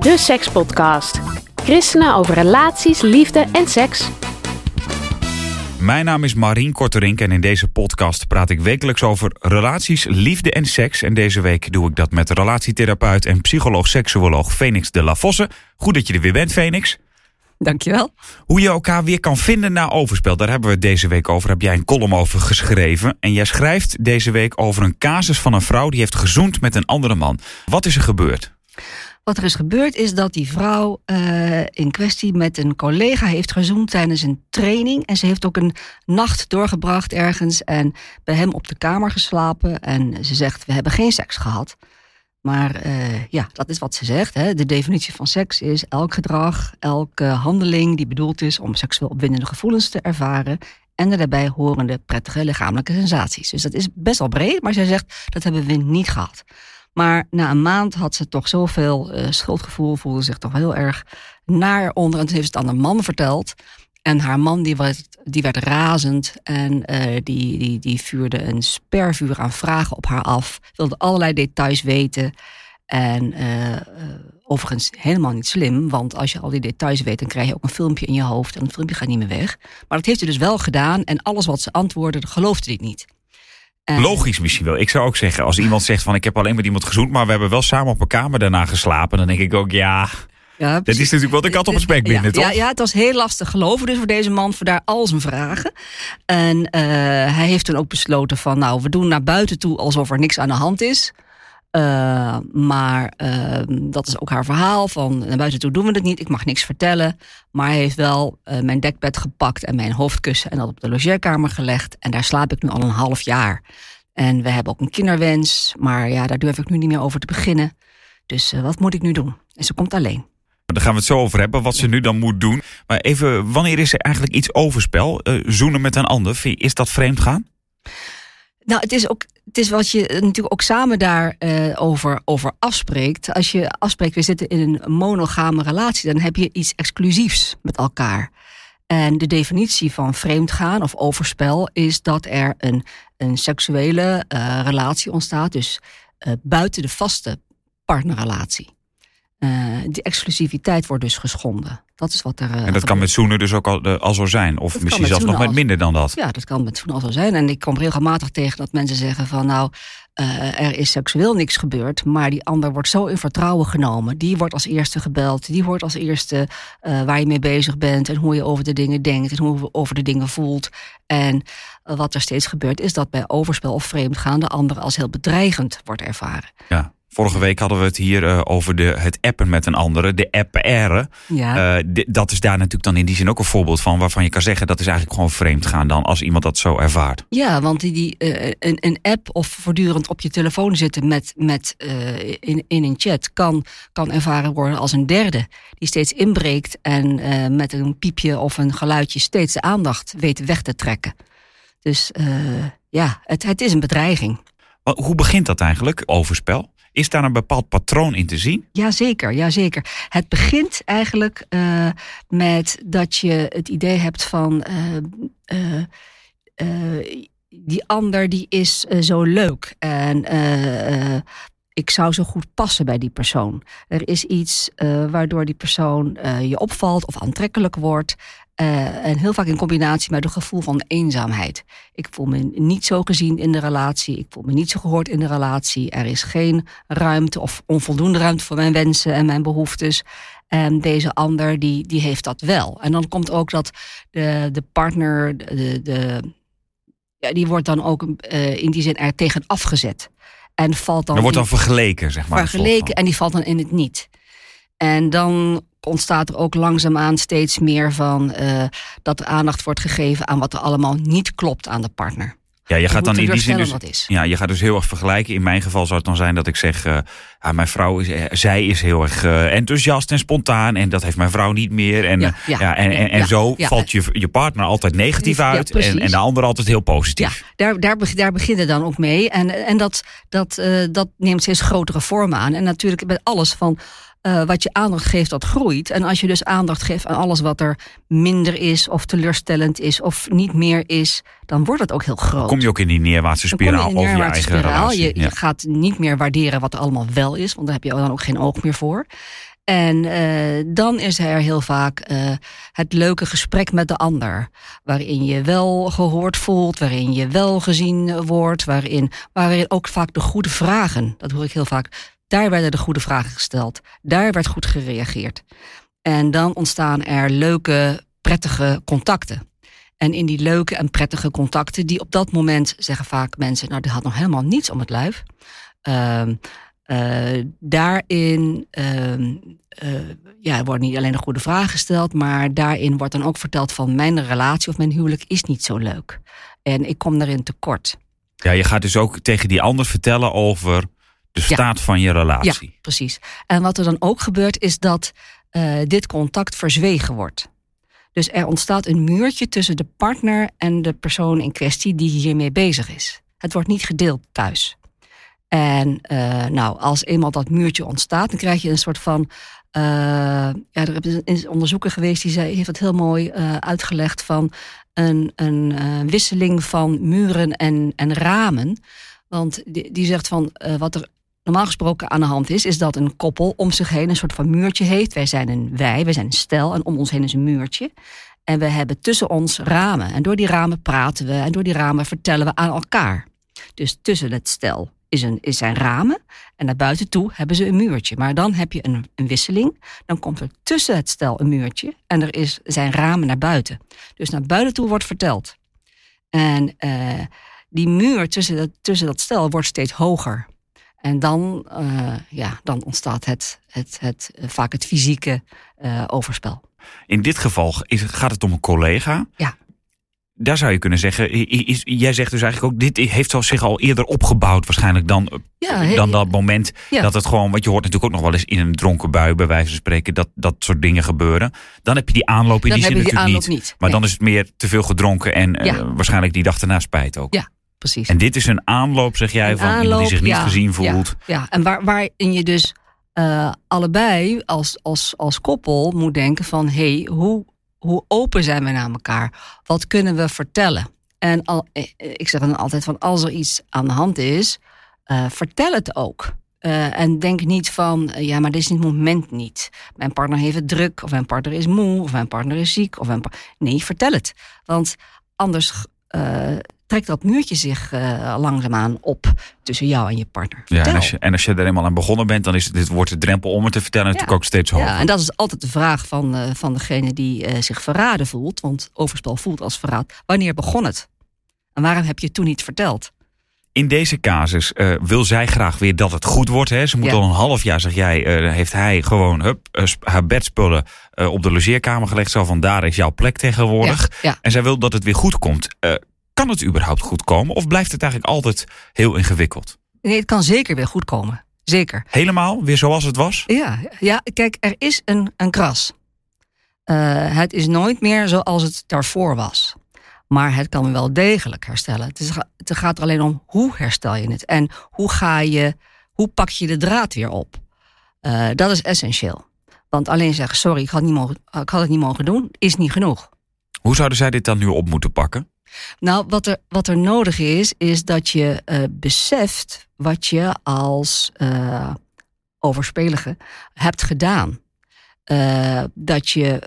De Sekspodcast. Christenen over relaties, liefde en seks. Mijn naam is Marien Korterink en in deze podcast praat ik wekelijks over relaties, liefde en seks. En deze week doe ik dat met relatietherapeut en psycholoog-seksuoloog Phoenix de la Vosse. Goed dat je er weer bent, Phoenix. Dankjewel. Hoe je elkaar weer kan vinden na overspel, daar hebben we het deze week over. Heb jij een column over geschreven. En jij schrijft deze week over een casus van een vrouw die heeft gezoend met een andere man. Wat is er gebeurd? Wat er is gebeurd is dat die vrouw uh, in kwestie met een collega heeft gezoend tijdens een training. En ze heeft ook een nacht doorgebracht ergens en bij hem op de kamer geslapen. En ze zegt, we hebben geen seks gehad. Maar uh, ja, dat is wat ze zegt. Hè. De definitie van seks is elk gedrag, elke handeling die bedoeld is om seksueel opwindende gevoelens te ervaren. En de daarbij horende prettige lichamelijke sensaties. Dus dat is best wel breed, maar zij zegt dat hebben we niet gehad. Maar na een maand had ze toch zoveel uh, schuldgevoel, voelde zich toch heel erg naar onder. En toen heeft ze het aan de man verteld. En haar man die werd, die werd razend en uh, die, die, die vuurde een spervuur aan vragen op haar af. Wilde allerlei details weten. En uh, overigens helemaal niet slim, want als je al die details weet, dan krijg je ook een filmpje in je hoofd en het filmpje gaat niet meer weg. Maar dat heeft ze dus wel gedaan en alles wat ze antwoordde, geloofde hij niet. En... Logisch misschien wel. Ik zou ook zeggen, als iemand zegt van ik heb alleen met iemand gezoend, maar we hebben wel samen op een kamer daarna geslapen, dan denk ik ook ja. Ja, dat is natuurlijk wel de kat op het spek binnen, ja, toch? Ja, ja, het was heel lastig geloven dus voor deze man, voor daar al zijn vragen. En uh, hij heeft toen ook besloten van, nou, we doen naar buiten toe alsof er niks aan de hand is. Uh, maar uh, dat is ook haar verhaal. Van naar buiten toe doen we het niet. Ik mag niks vertellen. Maar hij heeft wel mijn dekbed gepakt en mijn hoofdkussen en dat op de logeerkamer gelegd. En daar slaap ik nu al een half jaar. En we hebben ook een kinderwens. Maar ja, daar durf ik nu niet meer over te beginnen. Dus wat moet ik nu doen? En ze komt alleen. Daar gaan we het zo over hebben, wat ze nu dan moet doen. Maar even, wanneer is er eigenlijk iets overspel? zoenen met een ander, is dat vreemd gaan? Nou, het is ook het is wat je natuurlijk ook samen daarover uh, over, over afspreekt. Als je afspreekt, we zitten in een monogame relatie, dan heb je iets exclusiefs met elkaar. En de definitie van vreemdgaan of overspel is dat er een, een seksuele uh, relatie ontstaat, dus uh, buiten de vaste partnerrelatie. Die exclusiviteit wordt dus geschonden. Dat is wat er. en dat kan met zoenen dus ook al, al zo zijn? Of dat misschien zelfs nog met minder dan dat? Ja, dat kan met zoenen al zo zijn. En ik kom regelmatig tegen dat mensen zeggen van nou, uh, er is seksueel niks gebeurd, maar die ander wordt zo in vertrouwen genomen. Die wordt als eerste gebeld, die wordt als eerste uh, waar je mee bezig bent en hoe je over de dingen denkt en hoe je over de dingen voelt. En uh, wat er steeds gebeurt is dat bij overspel of vreemdgaan de ander als heel bedreigend wordt ervaren. Ja. Vorige week hadden we het hier uh, over de, het appen met een andere, de appen Ja. Uh, de, dat is daar natuurlijk dan in die zin ook een voorbeeld van waarvan je kan zeggen dat is eigenlijk gewoon vreemd gaan dan als iemand dat zo ervaart. Ja, want die, die, uh, een, een app of voortdurend op je telefoon zitten met, met, in, in een chat kan, kan ervaren worden als een derde die steeds inbreekt en met een piepje of een geluidje steeds de aandacht weet weg te trekken. Dus ja, het, het is een bedreiging. Hoe begint dat eigenlijk, overspel? Is daar een bepaald patroon in te zien? Jazeker, jazeker. Het begint eigenlijk uh, met dat je het idee hebt van uh, uh, die ander die is zo leuk en ik zou zo goed passen bij die persoon. Er is iets waardoor die persoon je opvalt of aantrekkelijk wordt. Uh, en heel vaak in combinatie met een gevoel van eenzaamheid. Ik voel me niet zo gezien in de relatie. Ik voel me niet zo gehoord in de relatie. Er is geen ruimte of onvoldoende ruimte voor mijn wensen en mijn behoeftes. En deze ander die, die heeft dat wel. En dan komt ook dat de, de partner, de, de, ja, die wordt dan ook uh, in die zin er tegen afgezet. En valt dan. Er wordt dan vergeleken, zeg maar. Vergeleken en die valt dan in het niet. En dan ontstaat er ook langzaamaan steeds meer van uh, dat er aandacht wordt gegeven aan wat er allemaal niet klopt aan de partner. Ja, je gaat dan in die zin dus, ja, je gaat dus heel erg vergelijken. In mijn geval zou het dan zijn dat ik zeg, uh, ah, mijn vrouw is, uh, zij is heel erg uh, enthousiast en spontaan en dat heeft mijn vrouw niet meer. En, ja, ja, ja en, en, en zo valt je, je partner altijd negatief uit en, en de ander altijd heel positief. Ja, daar, daar, daar beginnen dan ook mee. En, en dat, dat, dat neemt steeds grotere vormen aan. En natuurlijk met alles van uh, wat je aandacht geeft, dat groeit. En als je dus aandacht geeft aan alles wat er minder is, of teleurstellend is, of niet meer is, dan wordt het ook heel groot. Kom je ook in die neerwaartse spiraal over je eigen spiraal. relatie. Je, je, gaat niet meer waarderen wat er allemaal wel is, want daar heb je dan ook geen oog meer voor. En uh, dan is er heel vaak uh, het leuke gesprek met de ander. Waarin je wel gehoord voelt, waarin je wel gezien wordt, waarin, waarin ook vaak de goede vragen, dat hoor ik heel vaak, daar werden de goede vragen gesteld. Daar werd goed gereageerd. En dan ontstaan er leuke, prettige contacten. En in die leuke en prettige contacten, die op dat moment zeggen vaak mensen, nou, die had nog helemaal niets om het lijf. Uh, uh, daarin uh, ja, worden niet alleen de goede vragen gesteld, maar daarin wordt dan ook verteld van mijn relatie of mijn huwelijk is niet zo leuk. En ik kom daarin tekort. Ja, je gaat dus ook tegen die ander vertellen over de staat van je relatie. Ja, precies. En wat er dan ook gebeurt is dat uh, dit contact verzwegen wordt. Dus er ontstaat een muurtje tussen de partner en de persoon in kwestie die hiermee bezig is. Het wordt niet gedeeld thuis. En uh, nou, als eenmaal dat muurtje ontstaat, dan krijg je een soort van. Uh, ja, er is een onderzoeker geweest die zei, heeft het heel mooi uh, uitgelegd van een, een wisseling van muren en, en ramen. Want die, die zegt van wat er normaal gesproken aan de hand is, is dat een koppel om zich heen een soort van muurtje heeft. Wij zijn een wij, wij zijn een stel en om ons heen is een muurtje. En we hebben tussen ons ramen. En door die ramen praten we en door die ramen vertellen we aan elkaar. Dus tussen het stel is, een, is zijn ramen en naar buiten toe hebben ze een muurtje. Maar dan heb je een, een wisseling. Dan komt er tussen het stel een muurtje en er is, zijn ramen naar buiten. Dus naar buiten toe wordt verteld. En uh, die muur tussen dat, tussen dat stel wordt steeds hoger. En dan, uh, ja, dan ontstaat het, het, het, uh, vaak het fysieke uh, overspel. In dit geval is, gaat het om een collega. Ja. Daar zou je kunnen zeggen, is, jij zegt dus eigenlijk ook, dit heeft zich al eerder opgebouwd waarschijnlijk dan, ja, dan dat moment ja. dat het gewoon, want je hoort natuurlijk ook nog wel eens in een dronken bui bij wijze van spreken, dat dat soort dingen gebeuren. Dan heb je die aanloop in dan die zin natuurlijk niet. niet. Maar nee. dan is het meer te veel gedronken en ja. waarschijnlijk die dag daarna spijt ook. Ja, precies. En dit is een aanloop, zeg jij, een van aanloop, iemand die zich niet ja, gezien voelt. Ja, ja. en waar, waarin je dus uh, allebei als, als, als koppel moet denken van... hé, hey, hoe, hoe open zijn we naar elkaar? Wat kunnen we vertellen? En al, eh, ik zeg dan altijd van als er iets aan de hand is, uh, vertel het ook. Uh, en denk niet van, uh, ja, maar dit is het moment niet. Mijn partner heeft het druk, of mijn partner is moe, of mijn partner is ziek. Of mijn nee, vertel het. Want anders trekt dat muurtje zich uh, langzaamaan op tussen jou en je partner. Ja, en als, je, en als je er eenmaal aan begonnen bent, dan is dit wordt de drempel om het te vertellen ja. natuurlijk ook steeds hoger. Ja, en dat is altijd de vraag van, uh, van degene die uh, zich verraden voelt. Want overspel voelt als verraad. Wanneer begon het? En waarom heb je het toen niet verteld? In deze casus uh, wil zij graag weer dat het goed wordt. Hè? Ze moet ja. al een half jaar, zeg jij, uh, heeft hij gewoon hup, uh, haar bedspullen op de logeerkamer gelegd. Zo van daar is jouw plek tegenwoordig. Ja, ja. En zij wil dat het weer goed komt. Kan het überhaupt goed komen? Of blijft het eigenlijk altijd heel ingewikkeld? Nee, het kan zeker weer goed komen. Zeker. Helemaal? Weer zoals het was? Ja, ja kijk, er is een, een kras. het is nooit meer zoals het daarvoor was. Maar het kan wel degelijk herstellen. Het, is, het gaat er alleen om hoe herstel je het. En hoe ga je, hoe pak je de draad weer op. Uh, dat is essentieel. Want alleen zeggen, sorry, ik had, niet mogen, ik had het niet mogen doen, is niet genoeg. Hoe zouden zij dit dan nu op moeten pakken? Nou, wat er, wat er nodig is, is dat je uh, beseft wat je als uh, overspelige hebt gedaan. Uh, dat, je,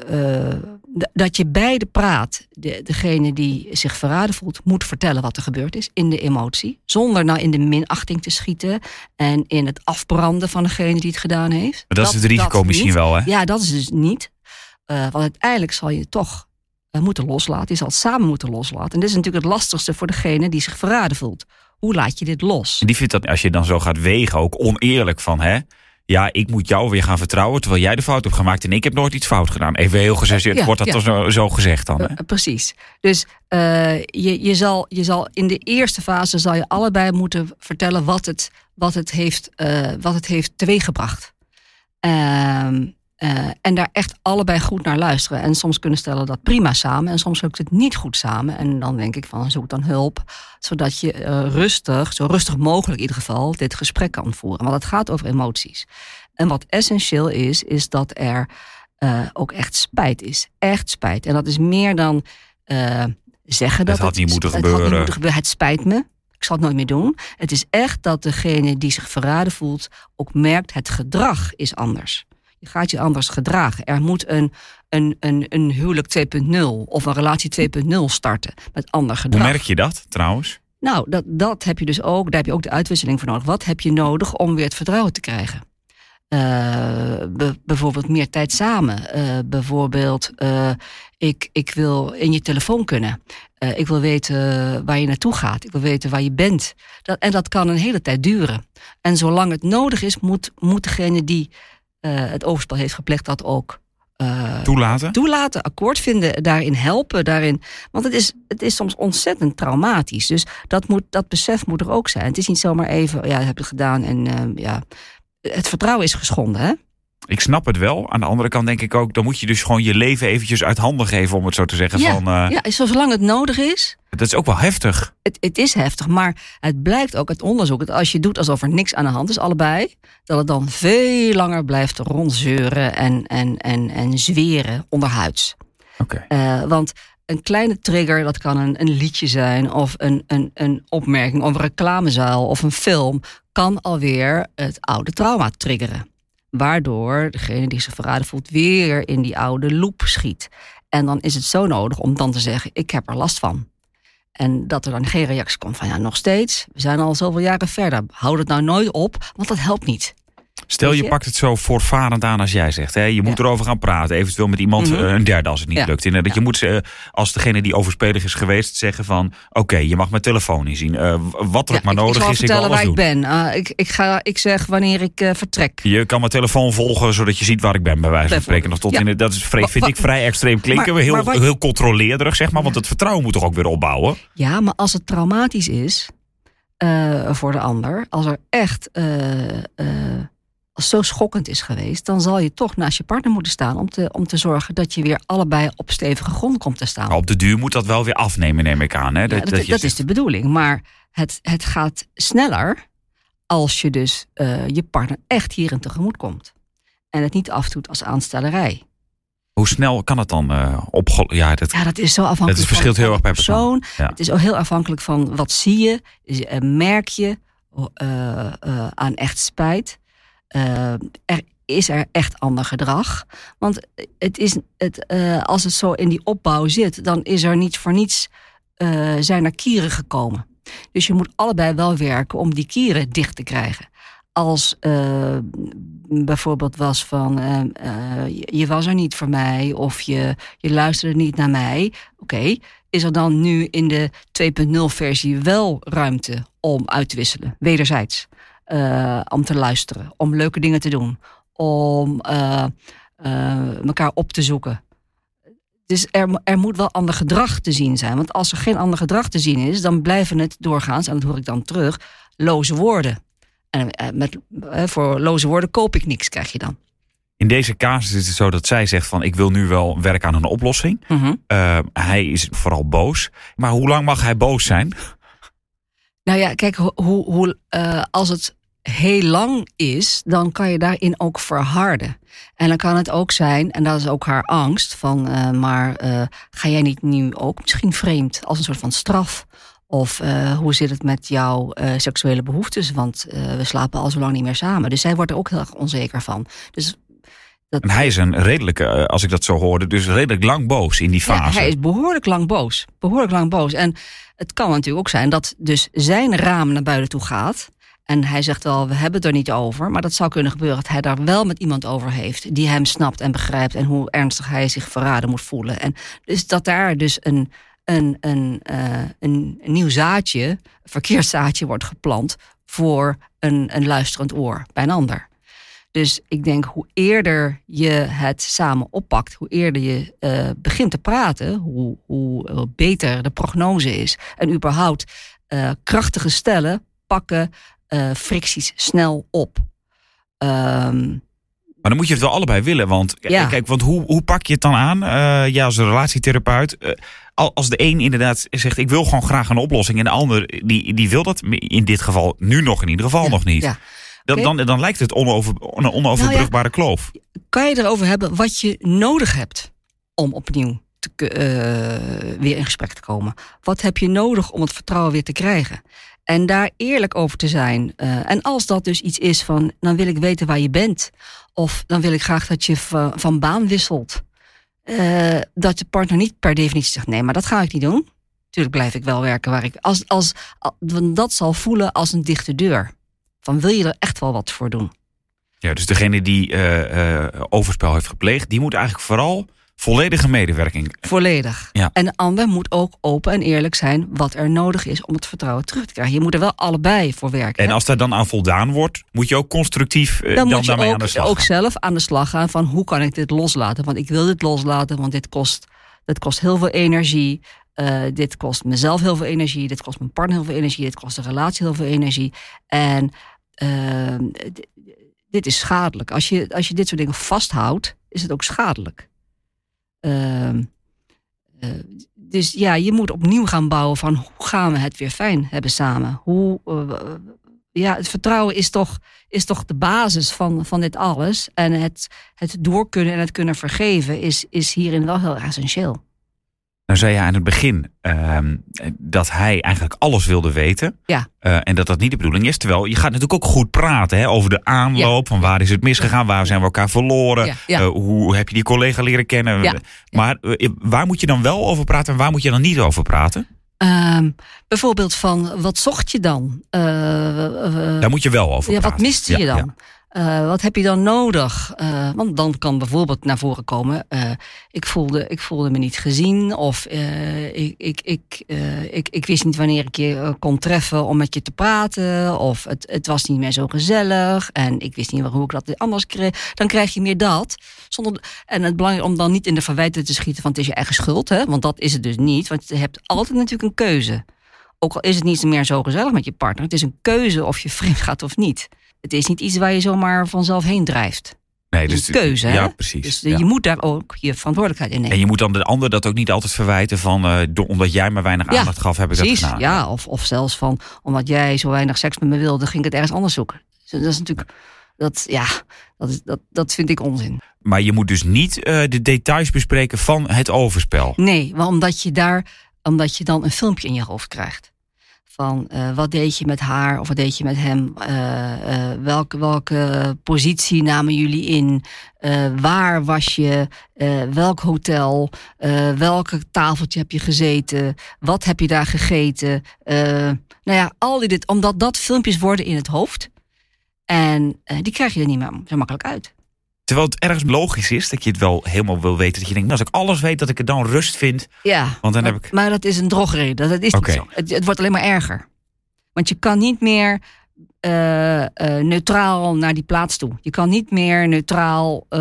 dat je beide praat. De, degene die zich verraden voelt, moet vertellen wat er gebeurd is in de emotie. Zonder nou in de minachting te schieten en in het afbranden van degene die het gedaan heeft. Maar dat, dat is het risico misschien wel, hè? Ja, dat is dus niet. Want uiteindelijk zal je toch moeten loslaten. Je zal het samen moeten loslaten. En dit is natuurlijk het lastigste voor degene die zich verraden voelt. Hoe laat je dit los? En die vindt dat als je dan zo gaat wegen ook oneerlijk van, hè? ja, ik moet jou weer gaan vertrouwen terwijl jij de fout hebt gemaakt en ik heb nooit iets fout gedaan. Even heel gezegd, Ja, wordt dat ja. dan zo, zo gezegd dan? Hè? Eh, precies. Dus eh, je, je, zal, je zal in de eerste fase zal je allebei moeten vertellen wat het, wat het, heeft, eh, wat het heeft teweeggebracht. Eh, en daar echt allebei goed naar luisteren. En soms kunnen stellen dat prima samen. En soms lukt het niet goed samen. En dan denk ik van zoek dan hulp. Zodat je eh, rustig, zo rustig mogelijk in ieder geval, dit gesprek kan voeren. Want het gaat over emoties. En wat essentieel is, is dat er eh, ook echt spijt is. Echt spijt. En dat is meer dan zeggen dat had het, niet moeten het had niet gebeuren. moeten gebeuren. Het spijt me. Ik zal het nooit meer doen. Het is echt dat degene die zich verraden voelt ook merkt het gedrag is anders. Je gaat je anders gedragen. Er moet een, een, een, een huwelijk 2.0 of een relatie 2.0 starten met ander Hoe gedrag. merk je dat trouwens? Nou, dat, dat heb je dus ook. Daar heb je ook de uitwisseling voor nodig. Wat heb je nodig om weer het vertrouwen te krijgen? Eh, be- bijvoorbeeld meer tijd samen. Eh, bijvoorbeeld, eh, ik, ik wil in je telefoon kunnen. Ik wil weten waar je naartoe gaat. Ik wil weten waar je bent. Dat, en dat kan een hele tijd duren. En zolang het nodig is, moet, moet degene die het overspel heeft gepleegd dat ook eh, Toelaten? toelaten, akkoord vinden, daarin helpen. Daarin, want het is, het is soms ontzettend traumatisch. Dus dat, moet, dat besef moet er ook zijn. Het is niet zomaar even, ja, heb het gedaan en eh, ja. Het vertrouwen is geschonden, hè? Ik snap het wel. Aan de andere kant denk ik ook, dan moet je dus gewoon je leven eventjes uit handen geven, om het zo te zeggen. Ja, Van, eh, ja, zolang het nodig is. Dat is ook wel heftig. Het, het is heftig, maar het blijkt ook uit onderzoek... dat als je doet alsof er niks aan de hand is, allebei... dat het dan veel langer blijft rondzeuren en, en, en, en zweren onderhuids. Oké. Eh, want een kleine trigger, dat kan een, een liedje zijn of een, een, een opmerking of een reclamezaal of een film, kan alweer het oude trauma triggeren. Waardoor degene die zich verraden voelt weer in die oude loop schiet. En dan is het zo nodig om dan te zeggen: Ik heb er last van. En dat er dan geen reactie komt van ja, nog steeds. We zijn al zoveel jaren verder. Houd het nou nooit op, want dat helpt niet. Stel je je? pakt het zo voortvarend aan als jij zegt. Hè? Je moet Ja. erover gaan praten. Eventueel met iemand, Mhm. eh, een derde als het niet Ja. lukt. En, eh, dat je moet, eh, als degene die overspelig is geweest, zeggen van... Oké, je mag mijn telefoon niet zien. Eh, w- wat er ook maar ik, nodig ik is, ik wil vertellen alles waar ik doen. ben. Ah, ik, ik, ga, ik zeg wanneer ik vertrek. Je kan mijn telefoon volgen, zodat je ziet waar ik ben, bij wijze van spreken. Of tot in dat is, vrij- vind ik vrij extreem klinken. Maar- heel, maar wat- heel controleerderig, zeg maar. Want het vertrouwen moet toch ook weer opbouwen? Ja, maar als het traumatisch is voor de ander, als er echt als zo schokkend is geweest, dan zal je toch naast je partner moeten staan om te, om te zorgen dat je weer allebei op stevige grond komt te staan. Maar op de duur moet dat wel weer afnemen, neem ik aan. Hè? Ja, dat, dat is de bedoeling. Maar het, het gaat sneller als je dus eh, je partner echt hierin tegemoet komt. En het niet afdoet als aanstellerij. Hoe snel kan het dan uh. Ja, dat, Ja, dat is zo afhankelijk Het verschilt heel erg per persoon. Ja. Het is ook heel afhankelijk van wat zie je, eh, merk je aan echt spijt. Eh, er is er echt ander gedrag. Want het is, het, eh, als het zo in die opbouw zit, dan is er niet voor niets eh, zijn er kieren gekomen. Dus je moet allebei wel werken om die kieren dicht te krijgen. Als bijvoorbeeld was van je, je, was er niet voor mij of je, je luisterde niet naar mij. Oké, is er dan nu in de 2.0 versie wel ruimte om uit te wisselen, wederzijds? Uh, om te luisteren, om leuke dingen te doen, om uh, elkaar op te zoeken. Dus er, er, moet wel ander gedrag te zien zijn. Want als er geen ander gedrag te zien is, dan blijven het doorgaans, en dat hoor ik dan terug, loze woorden. En met, voor loze woorden koop ik niks, krijg je dan. In deze casus is het zo dat zij zegt van ik wil nu wel werken aan een oplossing. Mm -hmm. uh, hij is vooral boos. Maar hoe lang mag hij boos zijn? Nou ja, kijk, hoe, hoe, uh, als het heel lang is, dan kan je daarin ook verharden. En dan kan het ook zijn, en dat is ook haar angst, van uh, maar uh, ga jij niet nu ook misschien vreemd als een soort van straf? Of uh, hoe zit het met jouw seksuele behoeftes? Want we slapen al zo lang niet meer samen. Dus zij wordt er ook heel erg onzeker van. Dus dat... En hij is een redelijk, als ik dat zo hoorde, dus redelijk lang boos in die fase. Ja, hij is behoorlijk lang boos. Behoorlijk lang boos. En het kan natuurlijk ook zijn dat dus zijn raam naar buiten toe gaat. En hij zegt wel, we hebben het er niet over. Maar dat zou kunnen gebeuren dat hij daar wel met iemand over heeft. Die hem snapt en begrijpt. En hoe ernstig hij zich verraden moet voelen. En dus dat daar dus een, een, een, uh, een, nieuw zaadje, een wordt geplant. Voor een, een luisterend oor bij een ander. Dus ik denk hoe eerder je het samen oppakt, hoe eerder je uh, begint te praten, hoe, hoe beter de prognose is. En überhaupt krachtige stellen pakken uh, fricties snel op. Um, maar dan moet je het wel allebei willen. Want, ja. kijk, want hoe, hoe pak je het dan aan? Uh, ja, als een relatietherapeut. Uh, als de een inderdaad zegt: Ik wil gewoon graag een oplossing. En de ander die, die wil dat in dit geval nu nog in ieder geval ja, nog niet. Ja. Dan, dan, dan lijkt het onover, een onoverbrugbare nou kloof. Kan je erover hebben wat je nodig hebt om opnieuw te, uh, weer in gesprek te komen? Wat heb je nodig om het vertrouwen weer te krijgen? En daar eerlijk over te zijn. Uh, en als dat dus iets is van, dan wil ik weten waar je bent. Of dan wil ik graag dat je van, baan wisselt. Uh, dat de partner niet per definitie zegt, nee, maar dat ga ik niet doen. Tuurlijk blijf ik wel werken waar ik. Als, als, dat zal voelen als een dichte deur. Van wil je er echt wel wat voor doen? Ja, dus degene die uh, overspel heeft gepleegd, die moet eigenlijk vooral volledige medewerking. Volledig. Ja. En de ander moet ook open en eerlijk zijn wat er nodig is om het vertrouwen terug te krijgen. Je moet er wel allebei voor werken. En als daar dan aan voldaan wordt, moet je ook constructief uh, dan, dan, moet je daarmee ook, aan de slag ook gaan. zelf aan de slag gaan van hoe kan ik dit loslaten? Want ik wil dit loslaten, want dit kost, dit kost heel veel energie. Uh, dit kost mezelf heel veel energie. Dit kost mijn partner heel veel energie. Dit kost de relatie heel veel energie. En uh, dit is schadelijk. Als je, als je dit soort dingen vasthoudt, is het ook schadelijk. Uh, uh, dus ja, je moet opnieuw gaan bouwen van hoe gaan we het weer fijn hebben samen? Hoe, uh, ja, het vertrouwen is toch, is toch de basis van, van dit alles. En het, het door kunnen en het kunnen vergeven is, is hierin wel heel essentieel. Nou zei je aan het begin uh, dat hij eigenlijk alles wilde weten. Ja. Uh, en dat dat niet de bedoeling is. Terwijl je gaat natuurlijk ook goed praten hè, over de aanloop. Ja. Van waar is het misgegaan? Waar zijn we elkaar verloren? Ja. Ja. Uh, hoe heb je die collega leren kennen? Maar uh, waar moet je dan wel over praten en waar moet je dan niet over praten? Um, bijvoorbeeld van, wat zocht je dan? Daar moet je wel over ja, praten. Wat miste je dan? Uh, wat heb je dan nodig? Uh, want dan kan bijvoorbeeld naar voren komen: uh, ik, voelde, ik voelde me niet gezien, of ik, ik, ik, ik, ik wist niet wanneer ik je kon treffen om met je te praten, of het, het was niet meer zo gezellig en ik wist niet hoe ik dat anders kreeg. Dan krijg je meer dat. Zonder, en het belangrijk om dan niet in de verwijten te schieten van het is je eigen schuld, hè? want dat is het dus niet. Want je hebt altijd natuurlijk een keuze. Ook al is het niet meer zo gezellig met je partner, het is een keuze of je vreemd gaat of niet. Het is niet iets waar je zomaar vanzelf heen drijft. Nee, dus een keuze. Ja, hè? precies. Dus ja. je moet daar ook je verantwoordelijkheid in nemen. En je moet dan de ander dat ook niet altijd verwijten van uh, door, omdat jij me weinig ja, aandacht gaf, heb ik precies, dat gedaan. Ja, of, of zelfs van omdat jij zo weinig seks met me wilde, ging ik het ergens anders zoeken. Dus dat is natuurlijk, dat, ja, dat, is, dat, dat vind ik onzin. Maar je moet dus niet uh, de details bespreken van het overspel. Nee, maar omdat je daar, omdat je dan een filmpje in je hoofd krijgt van uh, wat deed je met haar of wat deed je met hem? Uh, uh, welke, welke positie namen jullie in? waar was je? welk hotel? welke tafeltje heb je gezeten? Wat heb je daar gegeten? nou ja, al die dit, omdat dat filmpjes worden in het hoofd. En die krijg je er niet meer zo makkelijk uit. Terwijl het ergens logisch is dat je het wel helemaal wil weten. Dat je denkt, nou, als ik alles weet, dat ik het dan rust vind. Ja, want dan maar, heb ik... maar dat is een drogreden. Dat is okay. niet zo. Het, het, wordt alleen maar erger. Want je kan niet meer uh, uh, neutraal naar die plaats toe. Je kan niet meer neutraal uh,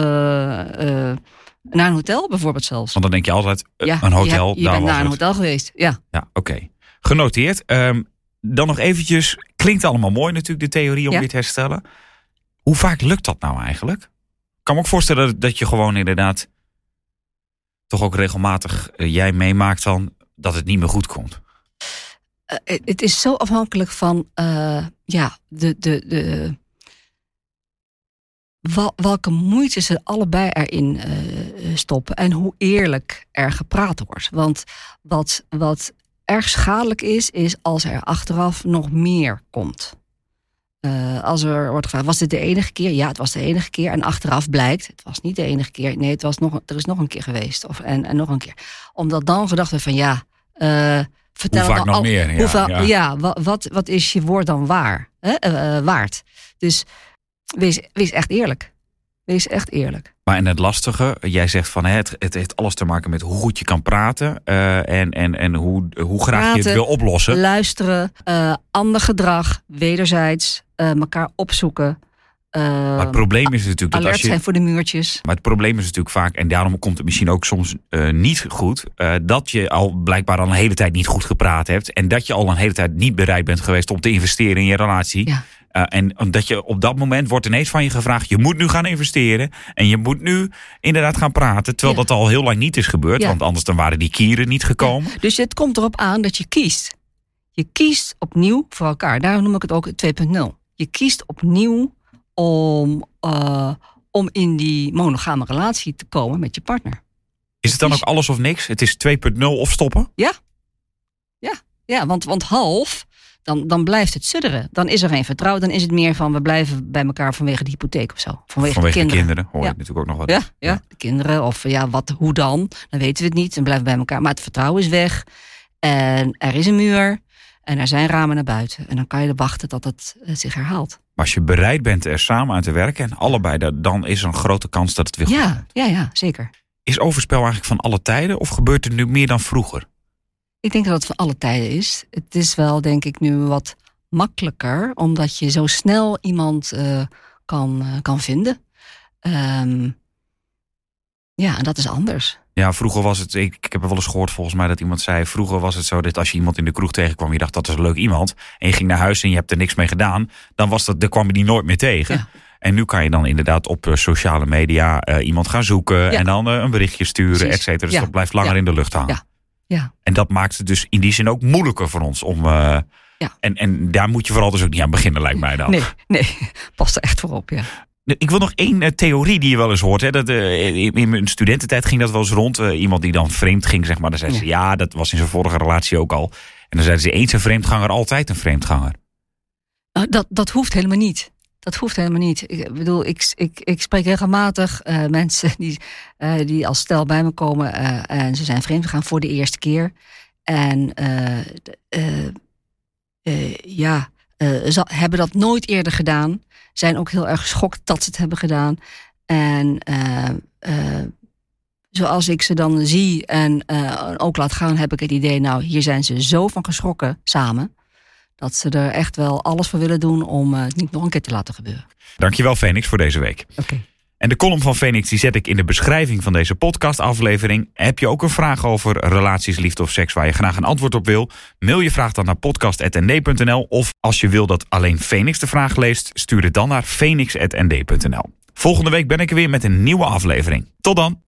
naar een hotel bijvoorbeeld zelfs. Want dan denk je altijd, ja, een hotel, Je, hebt, je daar bent naar een het. hotel geweest, ja. Ja, oké. Okay. Genoteerd. Um, dan nog eventjes, klinkt allemaal mooi natuurlijk, de theorie om ja. dit te herstellen. Hoe vaak lukt dat nou eigenlijk? Kan me ook voorstellen dat je gewoon inderdaad toch ook regelmatig uh, jij meemaakt dan dat het niet meer goed komt. Uh, het is zo afhankelijk van ja, de, de, de, wel, welke moeite ze allebei erin stoppen en hoe eerlijk er gepraat wordt. Want wat, wat erg schadelijk is, is als er achteraf nog meer komt. Uh, als er wordt gevraagd, was dit de enige keer? Ja, het was de enige keer. En achteraf blijkt, het was niet de enige keer. Nee, het was nog, er is nog een keer geweest. Of, en, en nog een keer. Omdat dan gedacht werd van ja, uh, vertel hoe vaak nog al, meer? Ja, hoeveel, ja. ja wat, wat, wat, is je woord dan waar? Hè? Uh, waard. Dus wees, wees echt eerlijk. Wees echt eerlijk. Maar en het lastige, jij zegt van het, het heeft alles te maken met hoe goed je kan praten uh, en, en, en hoe, hoe graag praten, je het wil oplossen. Luisteren, uh, ander gedrag, wederzijds, elkaar opzoeken. Uh, maar het probleem is natuurlijk dat alert als je. zijn voor de muurtjes. Maar het probleem is natuurlijk vaak, en daarom komt het misschien ook soms uh, niet goed, uh, dat je al blijkbaar al een hele tijd niet goed gepraat hebt. En dat je al een hele tijd niet bereid bent geweest om te investeren in je relatie. Ja. En omdat je op dat moment wordt ineens van je gevraagd: je moet nu gaan investeren. En je moet nu inderdaad gaan praten. Terwijl Ja. dat al heel lang niet is gebeurd. Ja. Want anders dan waren die kieren niet gekomen. Dus het komt erop aan dat je kiest. Je kiest opnieuw voor elkaar. Daarom noem ik het ook 2.0. Je kiest opnieuw om, uh, om in die monogame relatie te komen met je partner. Is het dan Is- ook alles of niks? Het is 2.0 of stoppen? Ja, want, want half, dan, dan blijft het sudderen. Dan is er geen vertrouwen. Dan is het meer van we blijven bij elkaar vanwege de hypotheek of zo. Vanwege, Vanwege de kinderen. hoor je Ja. natuurlijk ook nog wat. Ja, ja, de kinderen. Of ja, wat, hoe dan? Dan weten we het niet. Dan blijven we bij elkaar. Maar het vertrouwen is weg. En er is een muur. En er zijn ramen naar buiten. En dan kan je wachten tot het eh, zich herhaalt. Maar als je bereid bent er samen aan te werken en allebei, dat- dan is er een grote kans dat het weer goed Ja, gaat. ja, ja, zeker. Is overspel eigenlijk van alle tijden of gebeurt het nu meer dan vroeger? Ik denk dat het van alle tijden is. Het is wel, denk ik, nu wat makkelijker. Omdat je zo snel iemand eh, kan, eh, kan vinden. Ehm, ja, en dat is anders. Ja, vroeger was het, ik, ik heb er wel eens gehoord volgens mij dat iemand zei, vroeger was het zo dat als je iemand in de kroeg tegenkwam, je dacht dat is een leuk iemand, en je ging naar huis en je hebt er niks mee gedaan, dan was dat, dan kwam je die nooit meer tegen. Ja. En nu kan je dan inderdaad op eh, sociale media eh, iemand gaan zoeken en dan eh, een berichtje sturen, et cetera. Dus Ja. dat blijft langer in de lucht hangen. Ja. Ja. En dat maakt het dus in die zin ook moeilijker voor ons om. Ja. en, en daar moet je vooral dus ook niet aan beginnen, lijkt mij dan. Nee, nee, past er echt voor op, ja. Ik wil nog één eh, theorie die je wel eens hoort. Hè. Dat, eh, in mijn studententijd ging dat wel eens rond. Eh, iemand die dan vreemd ging, zeg maar. Dan zei ze, ja, dat was in zijn vorige relatie ook al. En dan zeiden ze, eens een vreemdganger, altijd een vreemdganger. Dat, dat hoeft helemaal niet. Dat hoeft helemaal niet. Ik bedoel, ik, ik, ik spreek regelmatig mensen die, die als stel bij me komen en ze zijn vreemd gegaan voor de eerste keer. En ja, eh, ze hebben dat nooit eerder gedaan. Zijn ook heel erg geschokt dat ze het hebben gedaan. En eh, eh, zoals ik ze dan zie en eh, ook laat gaan, heb ik het idee, nou, hier zijn ze zo van geschrokken samen. Dat ze er echt wel alles voor willen doen om eh, het niet nog een keer te laten gebeuren. Dankjewel, Phoenix, voor deze week. Oké. En de column van Phoenix die zet ik in de beschrijving van deze podcastaflevering. Heb je ook een vraag over relaties, liefde of seks waar je graag een antwoord op wil? Mail je vraag dan naar podcast.nd.nl of als je wil dat alleen Phoenix de vraag leest, stuur het dan naar phoenix.nd.nl. Volgende week ben ik er weer met een nieuwe aflevering. Tot dan!